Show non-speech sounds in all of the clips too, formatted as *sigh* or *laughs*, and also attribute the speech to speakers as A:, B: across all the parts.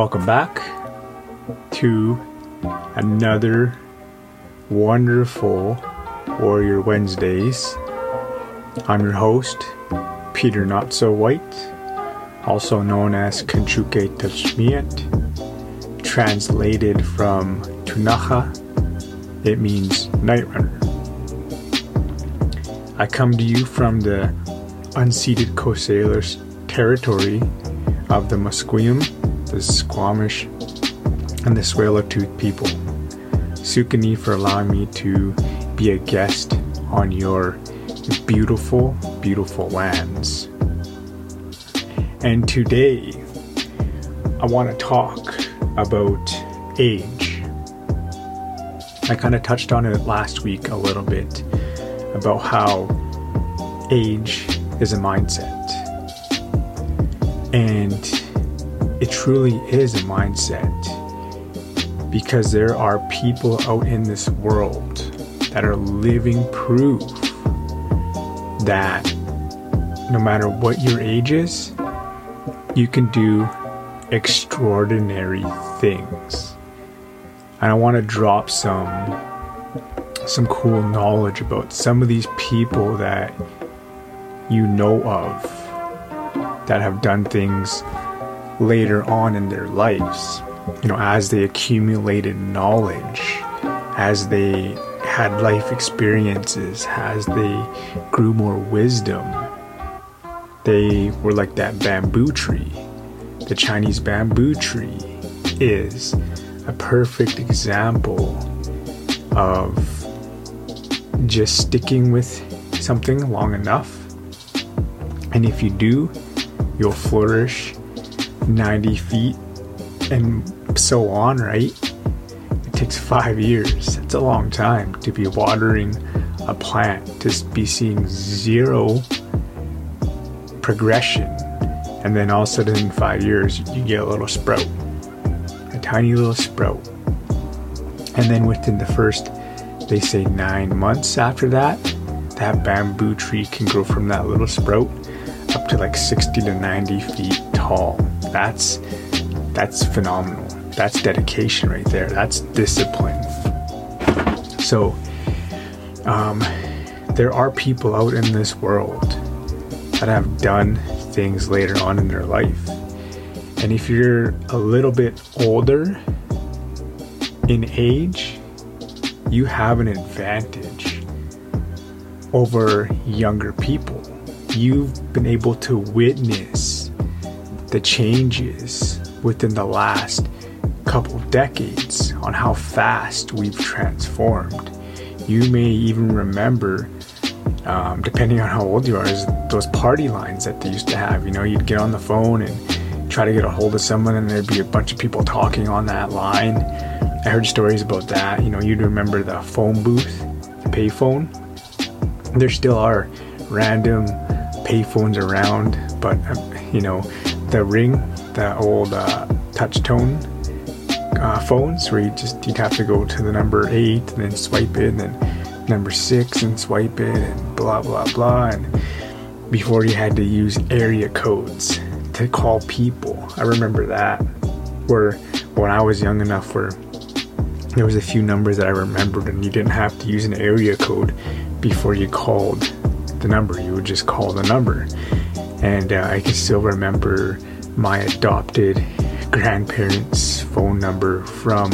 A: Welcome back to another wonderful Warrior Wednesdays. I'm your host, Peter Not So White, also known as Kanchuke Tachmiat, translated from Tunaha. It means night runner. I come to you from the unceded Salish territory of the Musqueam the Squamish, and the Tsleil-Waututh people. Sukani for allowing me to be a guest on your beautiful, beautiful lands. And today, I want to talk about age. I kind of touched on it last week a little bit about how age is a mindset. And it truly is a mindset because there are people out in this world that are living proof that no matter what your age is, you can do extraordinary things. And I want to drop some some cool knowledge about some of these people that you know of that have done things later on in their lives. You know, as they accumulated knowledge, as they had life experiences, as they grew more wisdom, they were like that bamboo tree. The Chinese bamboo tree is a perfect example of just sticking with something long enough. And if you do, you'll flourish 90 feet and so on, right? It takes five years. That's a long time to be watering a plant, to be seeing zero progression. And then all of a sudden, in five years, you get a little sprout, a tiny little sprout. And then within the first, they say nine months after that, that bamboo tree can grow from that little sprout up to like 60 to 90 feet tall. That's that's phenomenal. That's dedication right there. That's discipline. So um, there are people out in this world that have done things later on in their life. And if you're a little bit older in age, you have an advantage over younger people. You've been able to witness the changes within the last couple decades on how fast we've transformed. You may even remember, um, depending on how old you are, is those party lines that they used to have. You know, you'd get on the phone and try to get a hold of someone, and there'd be a bunch of people talking on that line. I heard stories about that. You know, you'd remember the phone booth, the payphone. There still are random payphones around, but um, you know, the ring, the old uh, touch tone uh, phones where you just you'd have to go to the number eight and then swipe it and then number six and swipe it and blah blah blah and before you had to use area codes to call people. I remember that where when I was young enough where there was a few numbers that I remembered and you didn't have to use an area code before you called the number. You would just call the number and uh, I can still remember my adopted grandparents' phone number from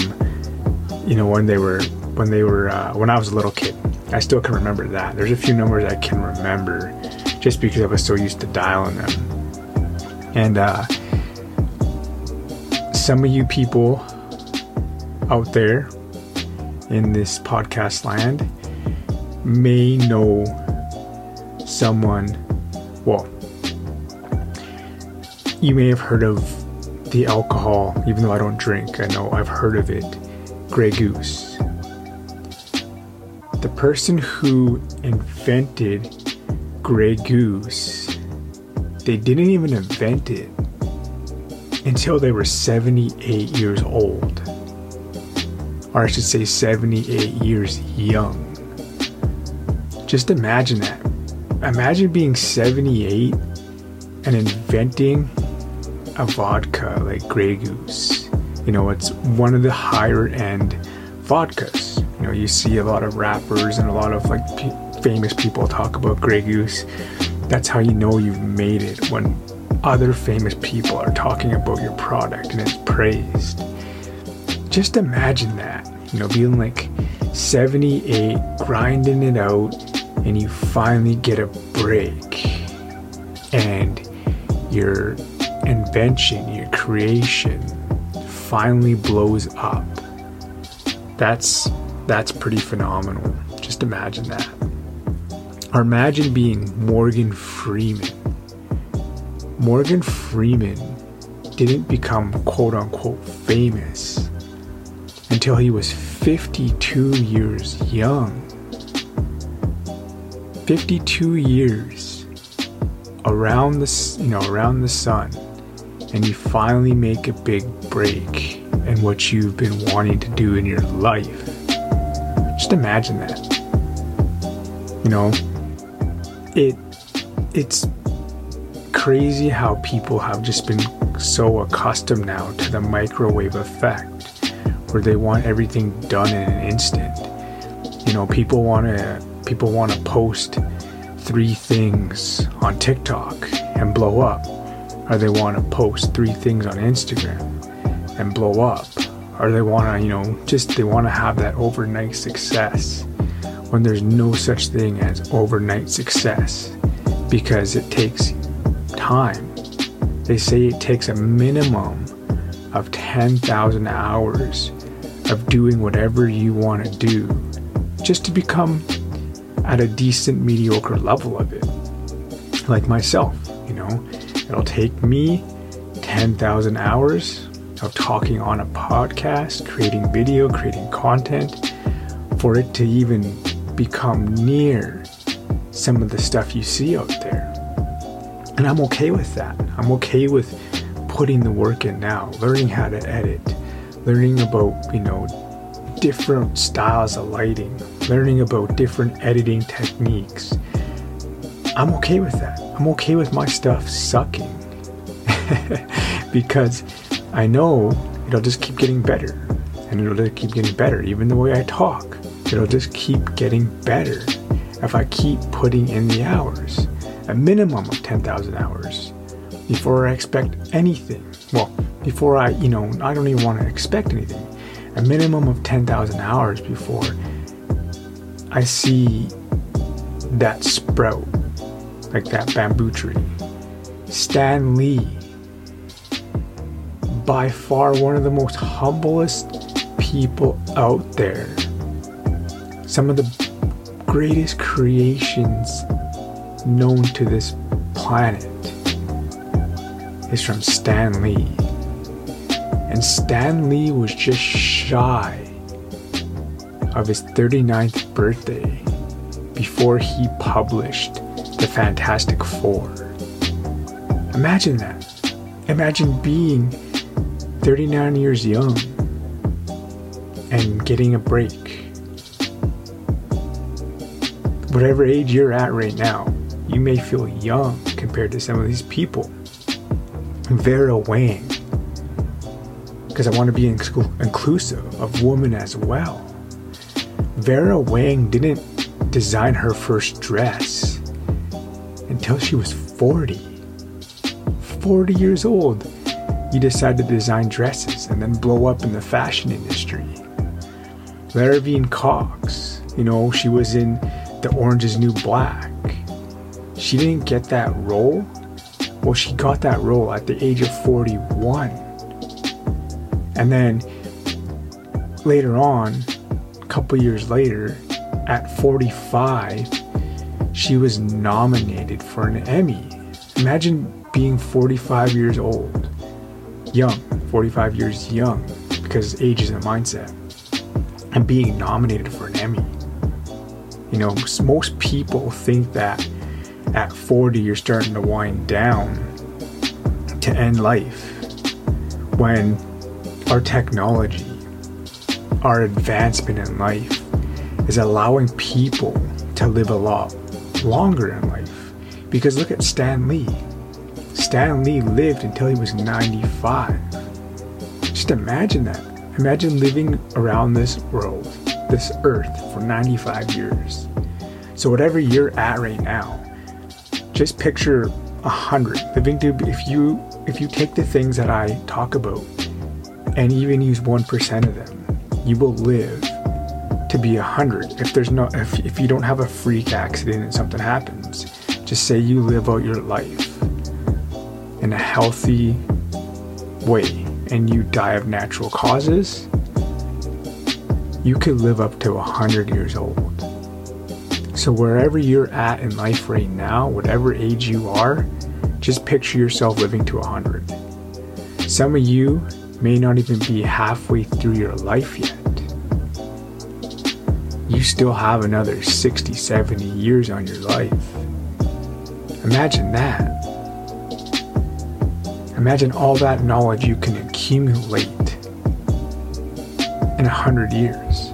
A: you know when they were when they were uh, when I was a little kid. I still can remember that. There's a few numbers I can remember just because I was so used to dialing them. And uh, some of you people out there in this podcast land may know someone, well, you may have heard of the alcohol, even though I don't drink. I know I've heard of it. Grey Goose. The person who invented Grey Goose, they didn't even invent it until they were 78 years old. Or I should say 78 years young. Just imagine that. Imagine being 78 and inventing a vodka like Grey Goose. You know, it's one of the higher end vodkas. You know, you see a lot of rappers and a lot of like p- famous people talk about Grey Goose. That's how you know you've made it when other famous people are talking about your product and it's praised. Just imagine that, you know, being like 78, grinding it out, and you finally get a break. And your invention, your creation finally blows up. That's that's pretty phenomenal. Just imagine that. Or imagine being Morgan Freeman. Morgan Freeman didn't become quote unquote famous until he was 52 years young. 52 years around the you know around the sun and you finally make a big break in what you've been wanting to do in your life. Just imagine that. You know, it it's crazy how people have just been so accustomed now to the microwave effect where they want everything done in an instant. You know, people want to people want to post three things on TikTok and blow up, or they want to post three things on Instagram and blow up, or they want to, you know, just they want to have that overnight success when there's no such thing as overnight success because it takes time. They say it takes a minimum of 10,000 hours of doing whatever you want to do just to become at a decent mediocre level of it. Like myself, it'll take me 10,000 hours of talking on a podcast, creating video, creating content for it to even become near some of the stuff you see out there. And I'm okay with that. I'm okay with putting the work in now, learning how to edit, learning about, you know, different styles of lighting, learning about different editing techniques. I'm okay with that. I'm okay with my stuff sucking *laughs* because I know it'll just keep getting better and it'll just keep getting better. Even the way I talk, it'll just keep getting better if I keep putting in the hours a minimum of 10,000 hours before I expect anything. Well, before I, you know, I don't even want to expect anything. A minimum of 10,000 hours before I see that sprout, like that bamboo tree. Stan Lee, by far one of the most humblest people out there. Some of the greatest creations known to this planet is from Stan Lee. And Stan Lee was just shy of his 39th birthday before he published the Fantastic Four. Imagine that. Imagine being 39 years young and getting a break. Whatever age you're at right now, you may feel young compared to some of these people. Vera Wang, because I want to be inclusive of women as well. Vera Wang didn't design her first dress until she was 40. 40 years old, you decide to design dresses and then blow up in the fashion industry. Laverne Cox, you know, she was in The Orange is New Black she didn't get that role. Well, she got that role at the age of 41. And then later on, a couple years later, at 45, she was nominated for an Emmy. Imagine being 45 years old, young, 45 years young, because age is a mindset, and being nominated for an Emmy. You know, most people think that at 40 you're starting to wind down to end life when our technology, our advancement in life is allowing people to live a lot longer in life. Because look at Stan Lee. Stan Lee lived until he was 95. Just imagine that. Imagine living around this world, this earth, for 95 years. So, whatever you're at right now, just picture a hundred living to if you if you take the things that I talk about and even use one percent of them, you will live to be a hundred. If there's no if if you don't have a freak accident and something happens, just say you live out your life in a healthy way and you die of natural causes, you could live up to 100 years old. So, wherever you're at in life right now, whatever age you are, just picture yourself living to 100. Some of you may not even be halfway through your life yet. You still have another 60, 70 years on your life. Imagine that. Imagine all that knowledge you can accumulate in a hundred years,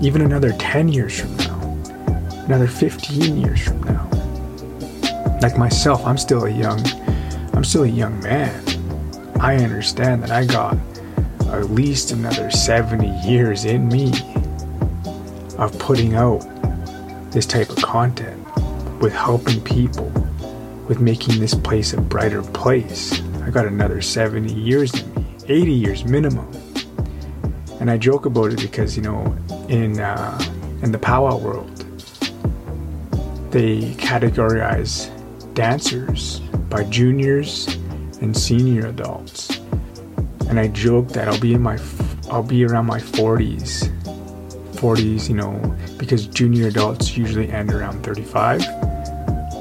A: even another 10 years from now, another 15 years from now. Like myself, I'm still a young, I'm still a young man. I understand that I got at least another 70 years in me of putting out this type of content with helping people, with making this place a brighter place. I got another 70 years in me, 80 years minimum. And I joke about it because, you know, in, uh, in the powwow world, they categorize dancers by juniors and senior adults. And I joke that I'll be in my, I'll be around my 40s, 40s, you know, because junior adults usually end around 35.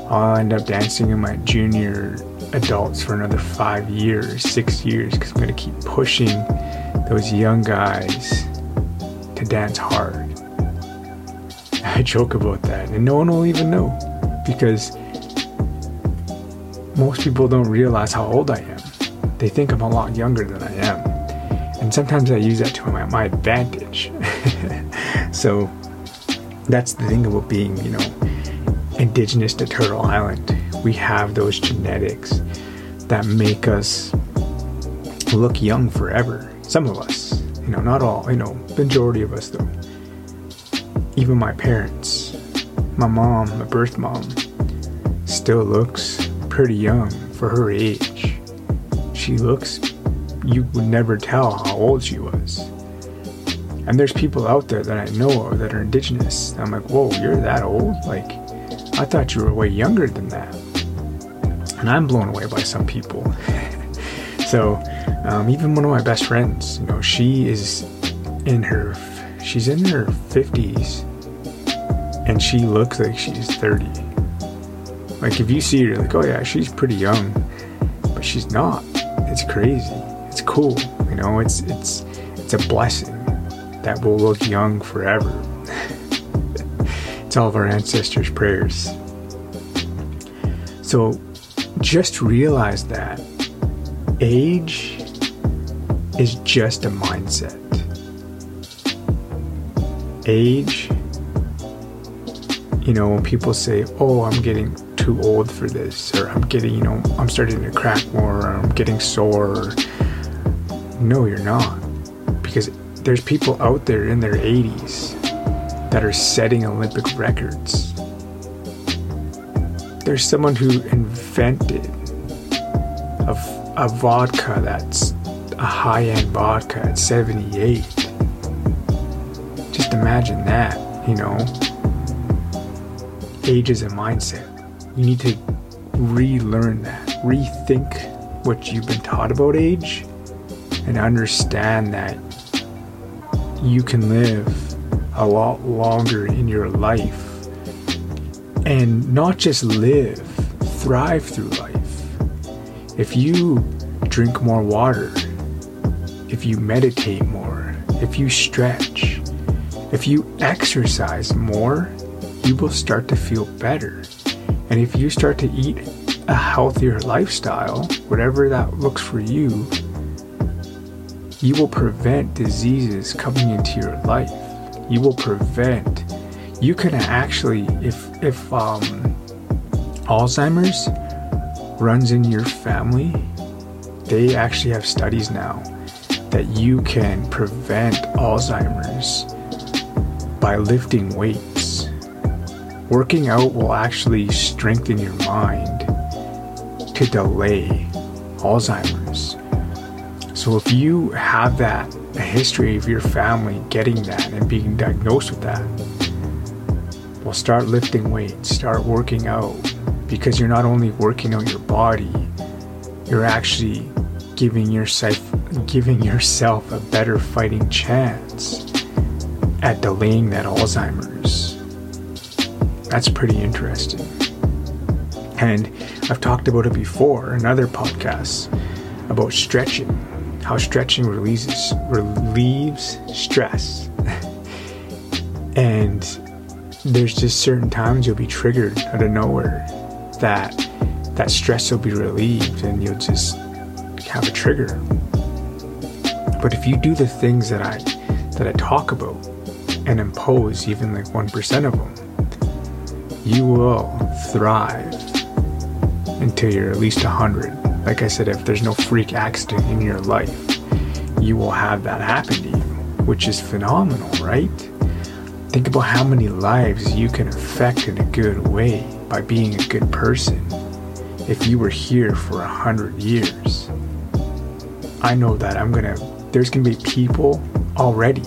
A: I'll end up dancing in my junior adults for another five years, six years, because I'm going to keep pushing those young guys to dance hard. *laughs* I joke about that, and no one will even know because most people don't realize how old I am. They think I'm a lot younger than I am. And sometimes I use that to my, my advantage. *laughs* so that's the thing about being, you know, indigenous to Turtle Island we have those genetics that make us look young forever. Some of us, you know, not all, you know, majority of us though. Even my parents, my mom, my birth mom, still looks pretty young for her age. She looks, you would never tell how old she was. And there's people out there that I know of that are indigenous. I'm like, whoa, you're that old? Like, I thought you were way younger than that and I'm blown away by some people. *laughs* so, um, even one of my best friends, you know, she is in her, she's in her 50s, and she looks like she's 30. Like if you see her, like, oh yeah, she's pretty young, but she's not. It's crazy. It's cool. You know, it's it's it's a blessing that we'll look young forever. it's all of our ancestors' prayers. So just realize that age is just a mindset. Age, you know, when people say, oh, I'm getting too old for this, or I'm getting, you know, I'm starting to crack more, or I'm getting sore. No, you're not. Because there's people out there in their 80s that are setting Olympic records there's someone who invented a, a vodka that's a high end vodka at 78. Just imagine that, you know. Age is a mindset. You need to relearn that, rethink what you've been taught about age, and understand that you can live a lot longer in your life and not just live, thrive through life. If you drink more water, if you meditate more, if you stretch, if you exercise more, you will start to feel better. And if you start to eat a healthier lifestyle, whatever that looks for you, you will prevent diseases coming into your life. You will prevent you can actually, if if um, Alzheimer's runs in your family, they actually have studies now that you can prevent Alzheimer's by lifting weights. Working out will actually strengthen your mind to delay Alzheimer's. So if you have that, a history of your family getting that and being diagnosed with that, well, start lifting weights, start working out, because you're not only working out your body, you're actually giving yourself giving yourself a better fighting chance at delaying that Alzheimer's. That's pretty interesting. And I've talked about it before in other podcasts about stretching how stretching releases relieves stress. and there's just certain times you'll be triggered out of nowhere that that stress will be relieved and you'll just have a trigger. But if you do the things that I that I talk about and impose even like 1% of them, you will thrive until you're at least 100 like I said, if there's no freak accident in your life, you will have that happen to you, which is phenomenal, right? Think about how many lives you can affect in a good way by being a good person if you were here for a hundred years. I know that I'm gonna, there's gonna be people already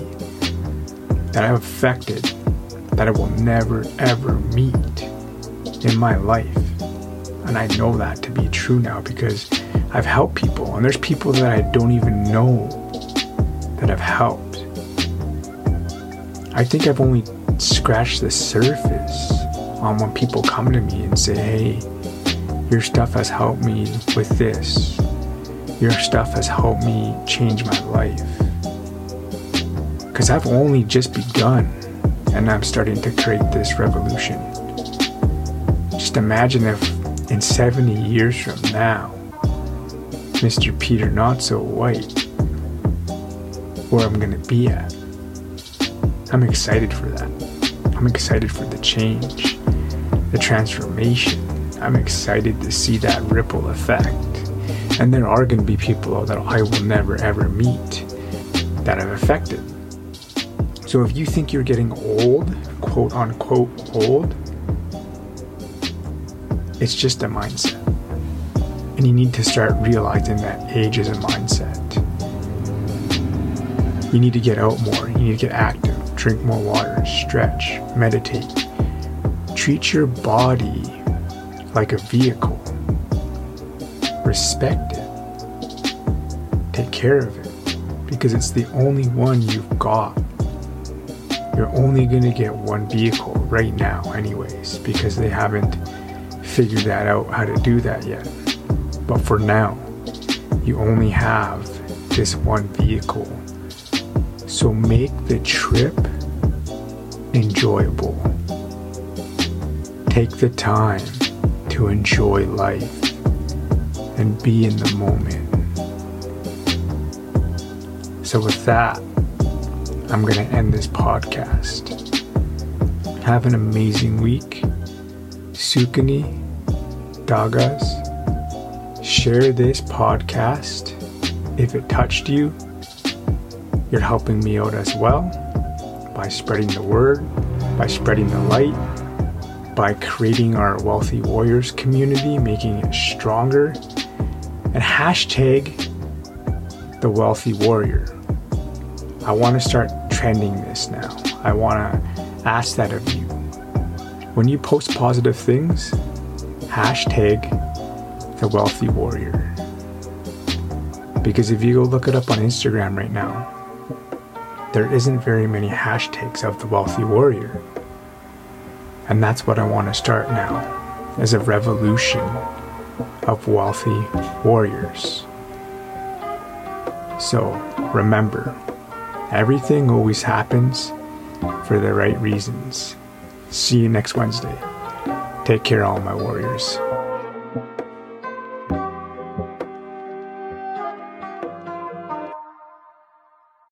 A: that I've affected that I will never ever meet in my life. And I know that to be true now because I've helped people, and there's people that I don't even know that I've helped. I think I've only scratched the surface on when people come to me and say, hey, your stuff has helped me with this. Your stuff has helped me change my life. Because I've only just begun and I'm starting to create this revolution. Just imagine if in 70 years from now, Mr. Peter Not So White, where I'm going to be at. I'm excited for that. I'm excited for the change, the transformation. I'm excited to see that ripple effect. And there are going to be people that I will never ever meet that I've affected. So if you think you're getting old, quote unquote old, it's just a mindset. And you need to start realizing that age is a mindset. You need to get out more. You need to get active, drink more water, stretch, meditate. Treat your body like a vehicle. Respect it. Take care of it because it's the only one you've got. You're only going to get one vehicle right now, anyways, because they haven't figured that out how to do that yet. But for now, you only have this one vehicle. So make the trip enjoyable. Take the time to enjoy life and be in the moment. So, with that, I'm going to end this podcast. Have an amazing week. Sukani Dagas. Share this podcast. If it touched you, you're helping me out as well by spreading the word, by spreading the light, by creating our Wealthy Warriors community, making it stronger, and hashtag the Wealthy Warrior. I want to start trending this now. I want to ask that of you. When you post positive things, hashtag the wealthy warrior. Because if you go look it up on Instagram right now, there isn't very many hashtags of the wealthy warrior. And that's what I want to start now as a revolution of wealthy warriors. So remember, everything always happens for the right reasons. See you next Wednesday. Take care, all my warriors.